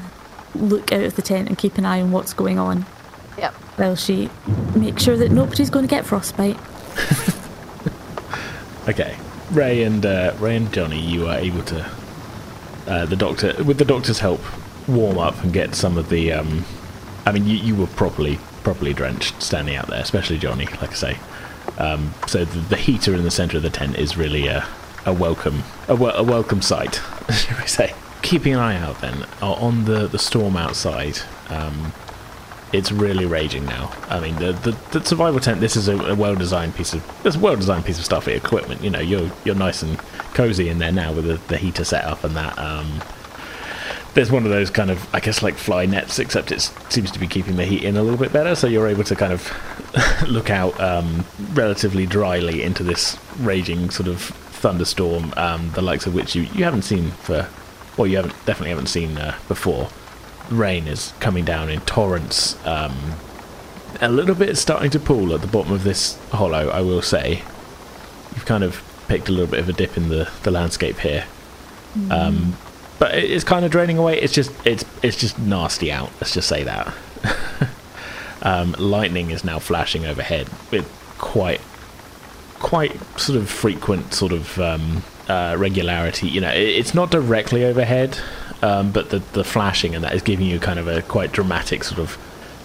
look out of the tent and keep an eye on what's going on Yep. while she makes sure that nobody's going to get frostbite. Okay, Ray and uh, Ray and Johnny, you are able to uh, the doctor with the doctor's help warm up and get some of the. Um, I mean, you, you were properly properly drenched standing out there, especially Johnny. Like I say, um, so the, the heater in the center of the tent is really a, a welcome a, a welcome sight, shall we say? Keeping an eye out then uh, on the the storm outside. Um, it's really raging now. I mean, the the, the survival tent. This is a, a well designed piece of it's a well designed piece of stuff. Equipment. You know, you're you're nice and cozy in there now with the, the heater set up and that. Um, there's one of those kind of I guess like fly nets, except it seems to be keeping the heat in a little bit better. So you're able to kind of look out um, relatively dryly into this raging sort of thunderstorm, um, the likes of which you you haven't seen for well, you haven't definitely haven't seen uh, before. rain is coming down in torrents. Um, a little bit starting to pool at the bottom of this hollow, I will say. You've kind of picked a little bit of a dip in the, the landscape here. Um, but it- it's kind of draining away. It's just it's it's just nasty out. Let's just say that. um, lightning is now flashing overhead with quite quite sort of frequent sort of um, uh, regularity. You know, it, it's not directly overhead, um, but the the flashing and that is giving you kind of a quite dramatic sort of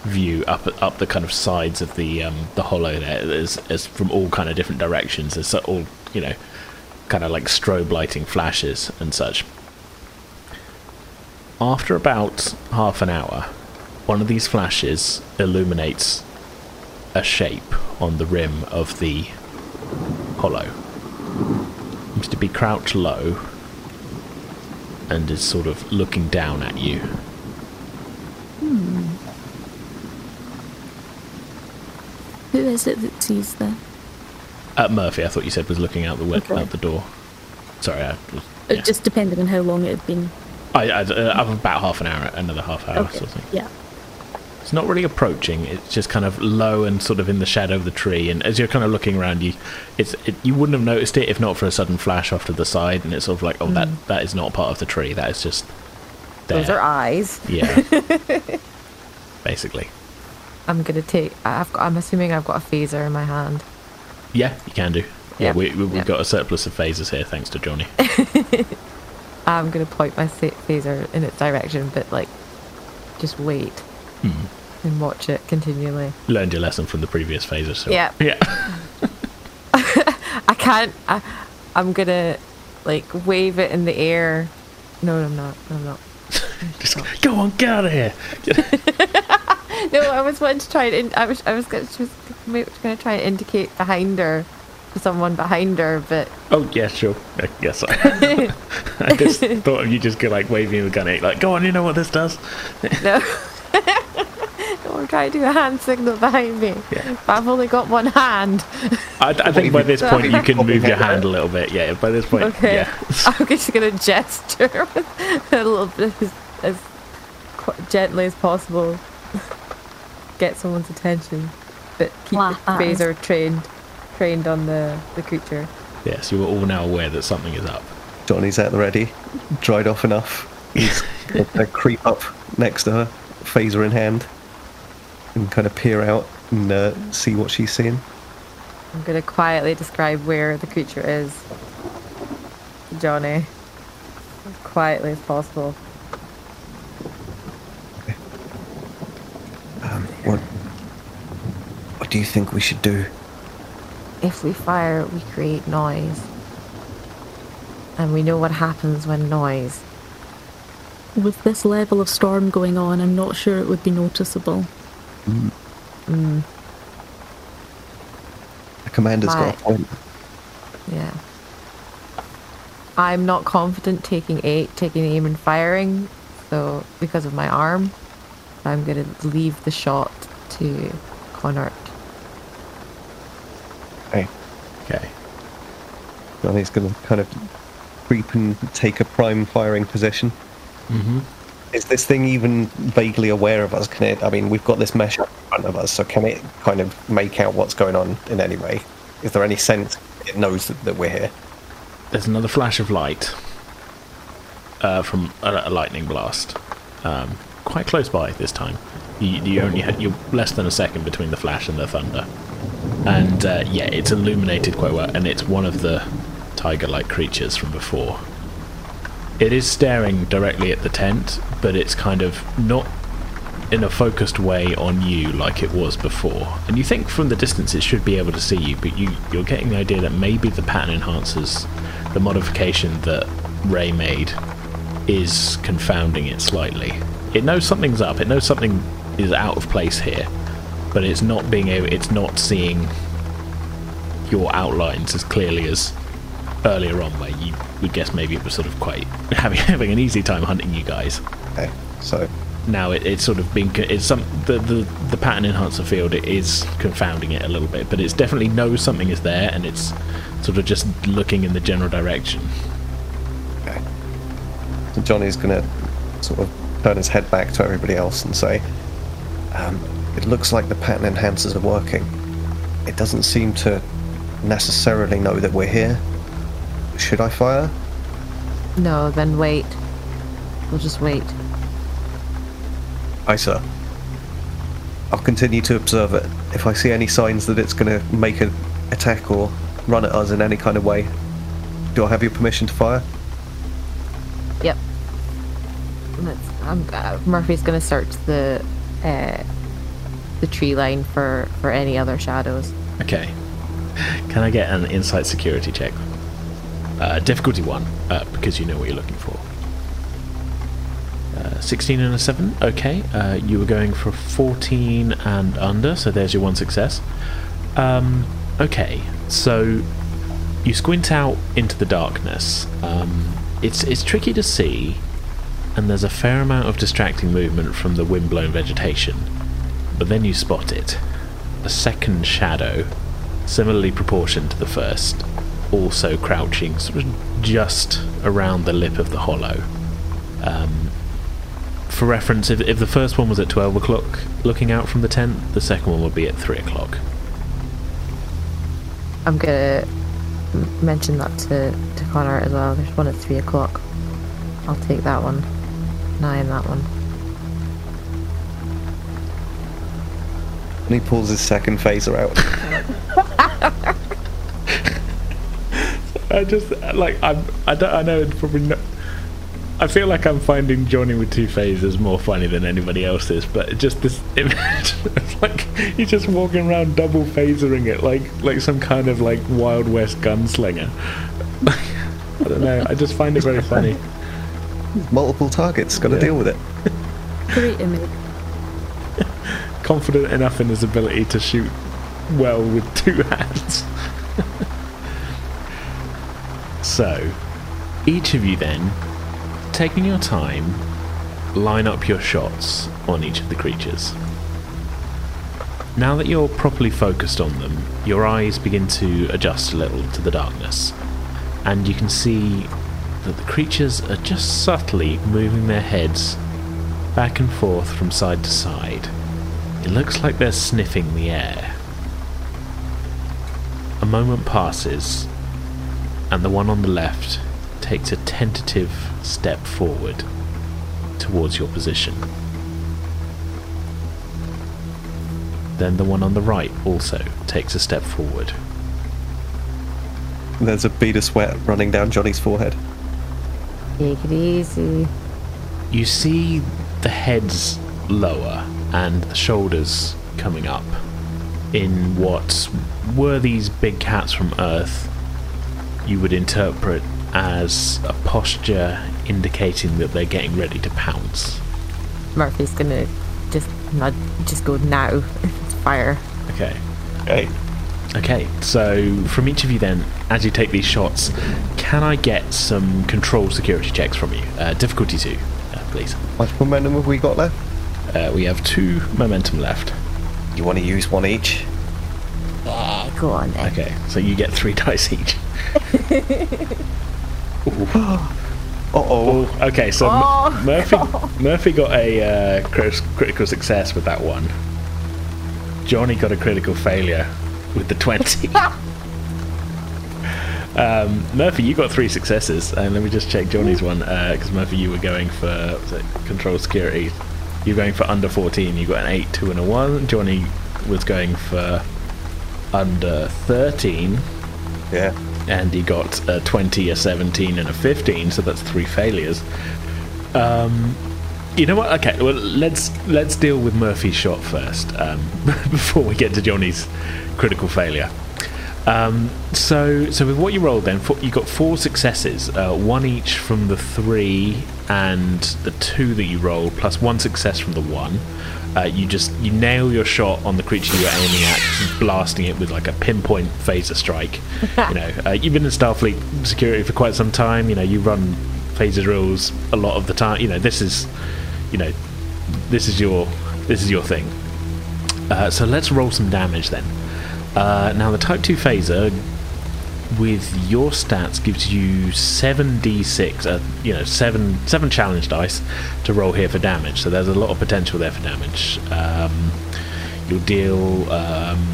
view up up the kind of sides of the um, the hollow there. There's, from all kind of different directions. There's all you know, kind of like strobe lighting flashes and such. After about half an hour, one of these flashes illuminates a shape on the rim of the hollow. Seems to be crouched low and is sort of looking down at you. Who is it that sees the? Uh, Murphy, I thought you said was looking out the wi- Okay. out the door. Sorry, I, was- It just depended on how long it had been. I, I, uh, about half an hour, another half hour. Okay. Sort of thing. Yeah. It's not really approaching. It's just kind of low and sort of in the shadow of the tree. And as you're kind of looking around, you, it's it, you wouldn't have noticed it if not for a sudden flash off to the side. And it's sort of like, oh, that that is not part of the tree. That is just there. Those are eyes. yeah, basically. I'm gonna take. I've got, I'm assuming I've got a phaser in my hand. Yeah, you can do. Yeah, Yeah. we, we, we've Yeah. got a surplus of phasers here, thanks to Johnny. I'm gonna point my phaser in its direction, but like, just wait Hmm. And watch it continually. Learned your lesson from the previous phases. So Yeah. yeah. I can't. I, I'm gonna like wave it in the air. No, I'm not. I'm not. Just go on, get out of here. No, I was wanting to try and. In, I was. I was gonna. She was maybe gonna try and indicate behind her someone behind her, but Oh yeah, sure. I guess I, I just thought of you just go like waving the gun at you, like, go on, you know what this does. no. No, I'm trying to do a hand signal behind me. Yeah. But I've only got one hand. I, I think by this point you can move your hand a little bit. Yeah, by this point, Okay. yeah. I'm just gonna gesture a little bit as, as gently as possible. Get someone's attention, but keep Laugh the phaser trained, trained on the the creature. Yes, you are all now aware that something is up. Johnny's at the ready, dried off enough. He's gonna creep up next to her, phaser in hand, and kind of peer out and uh, see what she's seeing. I'm gonna quietly describe where the creature is. Johnny, as quietly as possible. Um, what? What do you think we should do? If we fire, we create noise, and we know what happens when noise. With this level of storm going on, I'm not sure it would be noticeable. The commander's got a point. Yeah. I'm not confident taking eight, taking aim and firing, so because of my arm, I'm gonna leave the shot to Connor. Hey, Okay. Johnny's gonna kind of creep and take a prime firing position. Mm-hmm. Is this thing even vaguely aware of us? Can it? I mean, we've got this mesh in front of us, so can it kind of make out what's going on in any way? Is there any sense it knows that, that we're here? There's another flash of light uh, from a, a lightning blast, um, quite close by this time. You, you only had you're less than a second between the flash and the thunder, and uh, yeah, it's illuminated quite well, and it's one of the tiger-like creatures from before. It is staring directly at the tent, but it's kind of not in a focused way on you like it was before. And you think from the distance it should be able to see you, but you, you're getting the idea that maybe the pattern enhancers, the modification that Ray made, is confounding it slightly. It knows something's up, it knows something is out of place here, but it's not being able, it's not seeing your outlines as clearly as earlier on, where you would guess maybe it was sort of quite having having an easy time hunting you guys Okay, so now it, it's sort of been it's some the, the the pattern enhancer field it is confounding it a little bit but it's definitely knows something is there and it's sort of just looking in the general direction Okay. So Johnny's gonna sort of turn his head back to everybody else and say, um, "It looks like the pattern enhancers are working. It doesn't seem to necessarily know that we're here. Should I fire?" No, then wait. We'll just wait. Aye, sir. I'll continue to observe it. If I see any signs that it's going to make an attack or run at us in any kind of way, do I have your permission to fire? Yep. Let's, um, uh, Murphy's gonna search the uh, the tree line for for any other shadows. Okay. Can I get an insight security check? Uh, difficulty one, uh, because you know what you're looking for. Uh, 16 and a 7, okay. Uh, you were going for 14 and under, so there's your one success. Um, okay, so you squint out into the darkness. Um, it's, it's tricky to see, and there's a fair amount of distracting movement from the wind-blown vegetation. But then you spot it. A second shadow, similarly proportioned to the first, also crouching sort of just around the lip of the hollow. Um, for reference, if, if the first one was at 12 o'clock looking out from the tent, the second one would be at 3 o'clock. I'm gonna m- mention that to, to Connor as well. There's one at three o'clock. I'll take that one. Nine that one. And he pulls his second phaser out. I just, like, I'm, I, don't, I know it's probably not. I feel like I'm finding Johnny with two phasers more funny than anybody else is, but just this image, it's like he's just walking around double phasering it like like some kind of like Wild West gunslinger. I don't know. I just find it very funny. Multiple targets, got to Yeah. deal with it. Great image. Confident enough in his ability to shoot well with two hands. So, each of you then, taking your time, line up your shots on each of the creatures. Now that you're properly focused on them, your eyes begin to adjust a little to the darkness, and you can see that the creatures are just subtly moving their heads back and forth from side to side. It looks like they're sniffing the air. A moment passes, and the one on the left takes a tentative step forward towards your position. Then the one on the right also takes a step forward. There's a bead of sweat running down Johnny's forehead. Take it easy. You see the heads lower and the shoulders coming up in what were these big cats from Earth you would interpret as a posture indicating that they're getting ready to pounce. Murphy's gonna just not just go now. Fire. Okay. Okay. Okay, so from each of you then, as you take these shots, can I get some control security checks from you? Uh, difficulty 2, uh, please. How much momentum have we got left? Uh, we have two momentum left. You want to use one each? Yeah, go on then. Okay, so you get three dice each. Uh oh. Okay, so M- Oh, Murphy Murphy got a uh, crit- critical success with that one. Johnny got a critical failure with the twenty. um, Murphy, you got three successes, and let me just check Johnny's one because Murphy, you were going for was it control security. You're going for under fourteen. You got an eight, two, and a one. Johnny was going for under thirteen Yeah. And he got a 20, a 17, and a 15, so that's three failures. Um, you know what? Okay, well let's let's deal with Murphy's shot first um, before we get to Johnny's critical failure. Um, so so with what you rolled then, you got four successes, uh, one each from the three and the two that you rolled, plus one success from the one. Uh, you just you nail your shot on the creature you were aiming at, blasting it with like a pinpoint phaser strike. you know, uh, you've been in Starfleet security for quite some time. You know, you run phaser drills a lot of the time. You know, this is, you know, this is your this is your thing. Uh, so let's roll some damage then. Uh, now the Type Two phaser with your stats gives you seven d6, uh, you know, seven seven challenge dice to roll here for damage. So there's a lot of potential there for damage. Um, you'll deal um,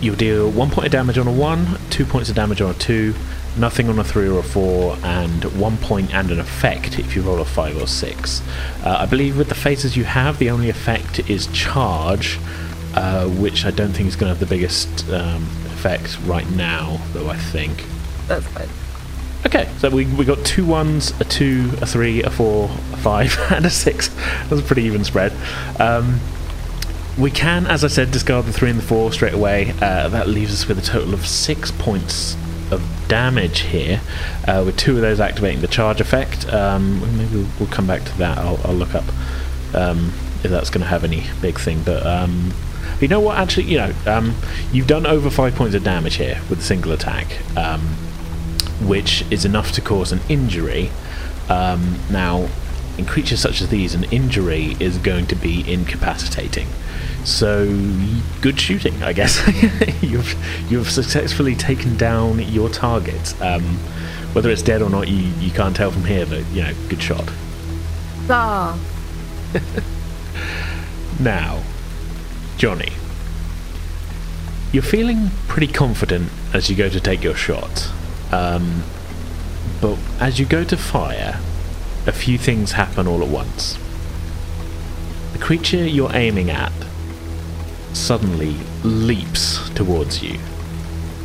you'll deal one point of damage on a one, two points of damage on a two, nothing on a three or a four, and one point and an effect if you roll a five or six. Uh, I believe with the phasers you have, the only effect is charge, uh, which I don't think is going to have the biggest um, effect right now, though I think. That's fine. Okay, so we, we got two ones, a two, a three, a four, a five, and a six. That's a pretty even spread. Um, we can, as I said, discard the three and the four straight away. Uh, that leaves us with a total of six points of damage here, uh, with two of those activating the charge effect. Um, maybe we'll, we'll come back to that. I'll, I'll look up um, if that's going to have any big thing. But um, you know what? Actually, you know, um, you've done over five points of damage here with a single attack, um, which is enough to cause an injury. Um, now, in creatures such as these, an injury is going to be incapacitating. So, good shooting, I guess. you've you've successfully taken down your target. Um, whether it's dead or not, you, you can't tell from here, but you know, good shot. Ah, Now, Johnny, you're feeling pretty confident as you go to take your shot. Um, but as you go to fire, a few things happen all at once. The creature you're aiming at suddenly leaps towards you,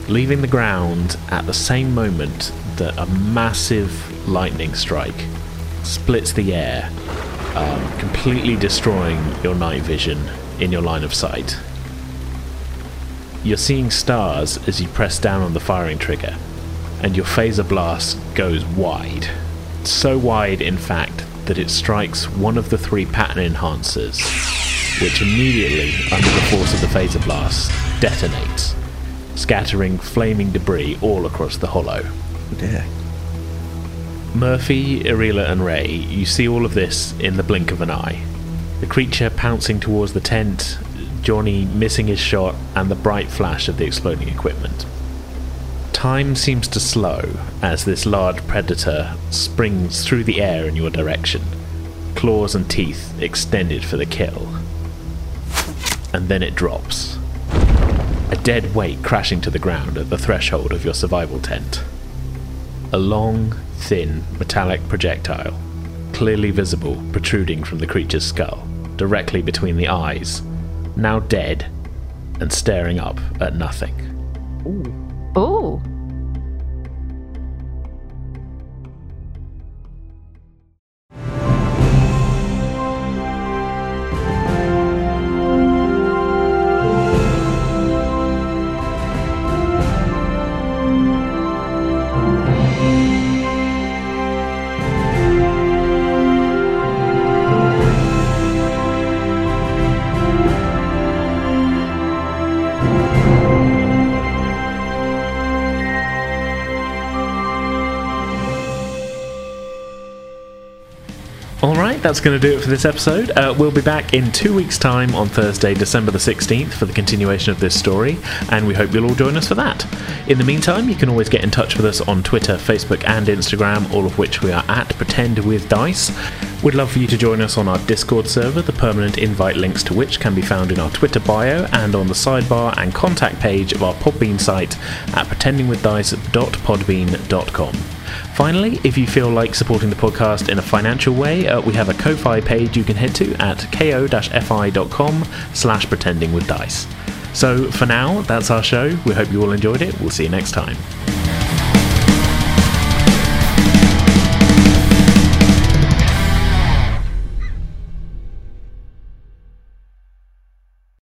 leaving the ground at the same moment that a massive lightning strike splits the air um, completely destroying your night vision in your line of sight. You're seeing stars as you press down on the firing trigger, and your phaser blast goes wide. So wide, in fact, that it strikes one of the three pattern enhancers, which immediately, under the force of the phaser blast, detonates, scattering flaming debris all across the hollow. Oh dear. Murphy, Irila, and Ray, you see all of this in the blink of an eye. The creature pouncing towards the tent, Johnny missing his shot, and the bright flash of the exploding equipment. Time seems to slow as this large predator springs through the air in your direction, claws and teeth extended for the kill. And then it drops. A dead weight crashing to the ground at the threshold of your survival tent. A long, thin, metallic projectile, clearly visible protruding from the creature's skull, directly between the eyes, now dead and staring up at nothing. oh, That's going to do it for this episode. Uh, we'll be back in two weeks' time on Thursday, December the 16th, for the continuation of this story, and we hope you'll all join us for that. In the meantime, you can always get in touch with us on Twitter, Facebook, and Instagram, all of which we are at Pretend with Dice. We'd love for you to join us on our Discord server, the permanent invite links to which can be found in our Twitter bio and on the sidebar and contact page of our Podbean site at pretendingwithdice.podbean.com. Finally, if you feel like supporting the podcast in a financial way, uh, we have a Ko-Fi page you can head to at ko-fi.com slash pretending with dice. So for now, that's our show. We hope you all enjoyed it. We'll see you next time.